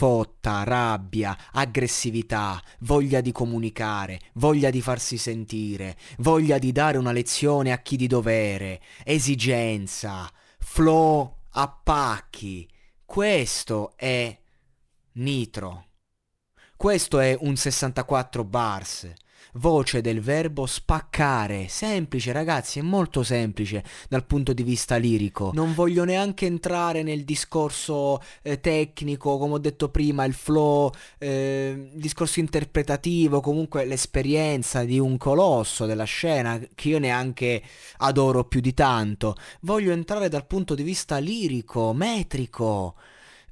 Fotta, rabbia, aggressività, voglia di comunicare, voglia di farsi sentire, voglia di dare una lezione a chi di dovere, esigenza, flow a pacchi. Questo è Nitro. Questo è un 64 bars voce del verbo spaccare. Semplice, ragazzi, è molto semplice dal punto di vista lirico. Non voglio neanche entrare nel discorso eh, tecnico, come ho detto prima, il flow, eh, il discorso interpretativo, comunque l'esperienza di un colosso della scena che io neanche adoro più di tanto. Voglio entrare dal punto di vista lirico, metrico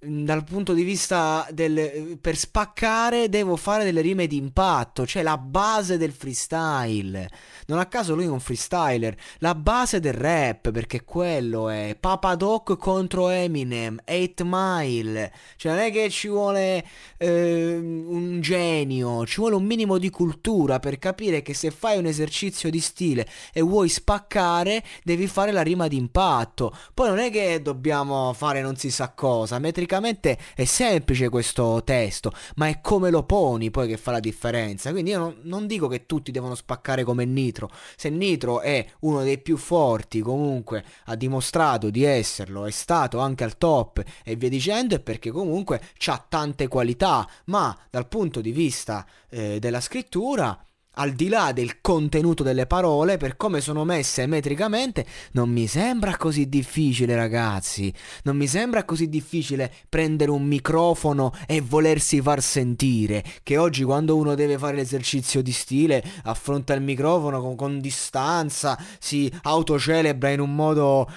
dal punto di vista del per spaccare devo fare delle rime di impatto, cioè la base del freestyle. Non a caso lui è un freestyler, la base del rap, perché quello è Papa Doc contro Eminem, 8 Mile. Cioè non è che ci vuole eh, un genio, ci vuole un minimo di cultura per capire che se fai un esercizio di stile e vuoi spaccare, devi fare la rima di impatto. Poi non è che dobbiamo fare non si sa cosa, metri tecnicamente è semplice questo testo, ma è come lo poni poi che fa la differenza. Quindi io non, non dico che tutti devono spaccare come Nitro. Se Nitro è uno dei più forti, comunque ha dimostrato di esserlo, è stato anche al top e via dicendo, è perché comunque ha tante qualità, ma dal punto di vista eh, della scrittura al di là del contenuto delle parole, per come sono messe metricamente, non mi sembra così difficile, ragazzi. Non mi sembra così difficile prendere un microfono e volersi far sentire. Che oggi, quando uno deve fare l'esercizio di stile, affronta il microfono con, con distanza, si autocelebra in un modo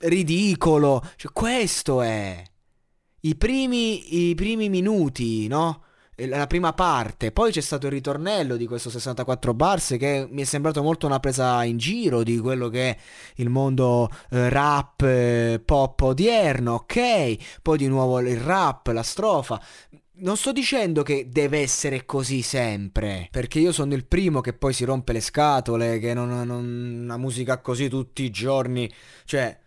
ridicolo. Cioè, questo è. I primi, i primi minuti, no? La prima parte, poi c'è stato il ritornello di questo 64 bars che mi è sembrato molto una presa in giro di quello che è il mondo eh, rap eh, pop odierno, ok? Poi di nuovo il rap, la strofa. Non sto dicendo che deve essere così sempre, perché io sono il primo che poi si rompe le scatole, che non, ha una musica così tutti i giorni, cioè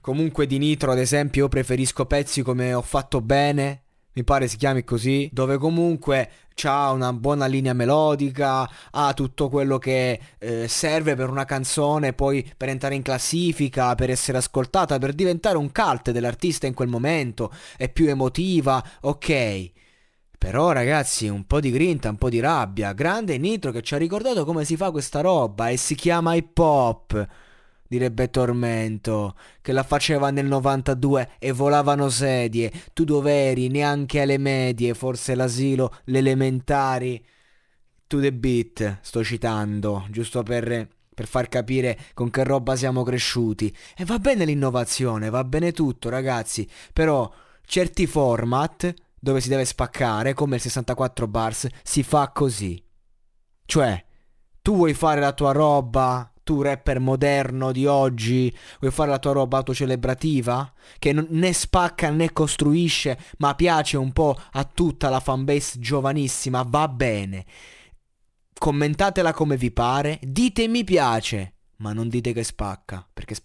comunque di Nitro ad esempio io preferisco pezzi come Ho fatto bene, mi pare si chiami così, dove comunque ha una buona linea melodica, ha tutto quello che eh, serve per una canzone, poi per entrare in classifica, per essere ascoltata, per diventare un cult dell'artista in quel momento, è più emotiva, ok. Però ragazzi, un po' di grinta, un po' di rabbia, grande Nitro che ci ha ricordato come si fa questa roba e si chiama hip hop direbbe Tormento, che la faceva nel 92 e volavano sedie, tu dov'eri? Neanche alle medie, forse l'asilo, le elementari. To the beat, sto citando, giusto per, per far capire con che roba siamo cresciuti. E va bene l'innovazione, va bene tutto, ragazzi, però certi format dove si deve spaccare, come il 64 bars, si fa così. Cioè, tu vuoi fare la tua roba tu rapper moderno di oggi vuoi fare la tua roba autocelebrativa? Che non, né spacca né costruisce ma piace un po' a tutta la fanbase giovanissima va bene. Commentatela come vi pare dite mi piace ma non dite che spacca perché spacca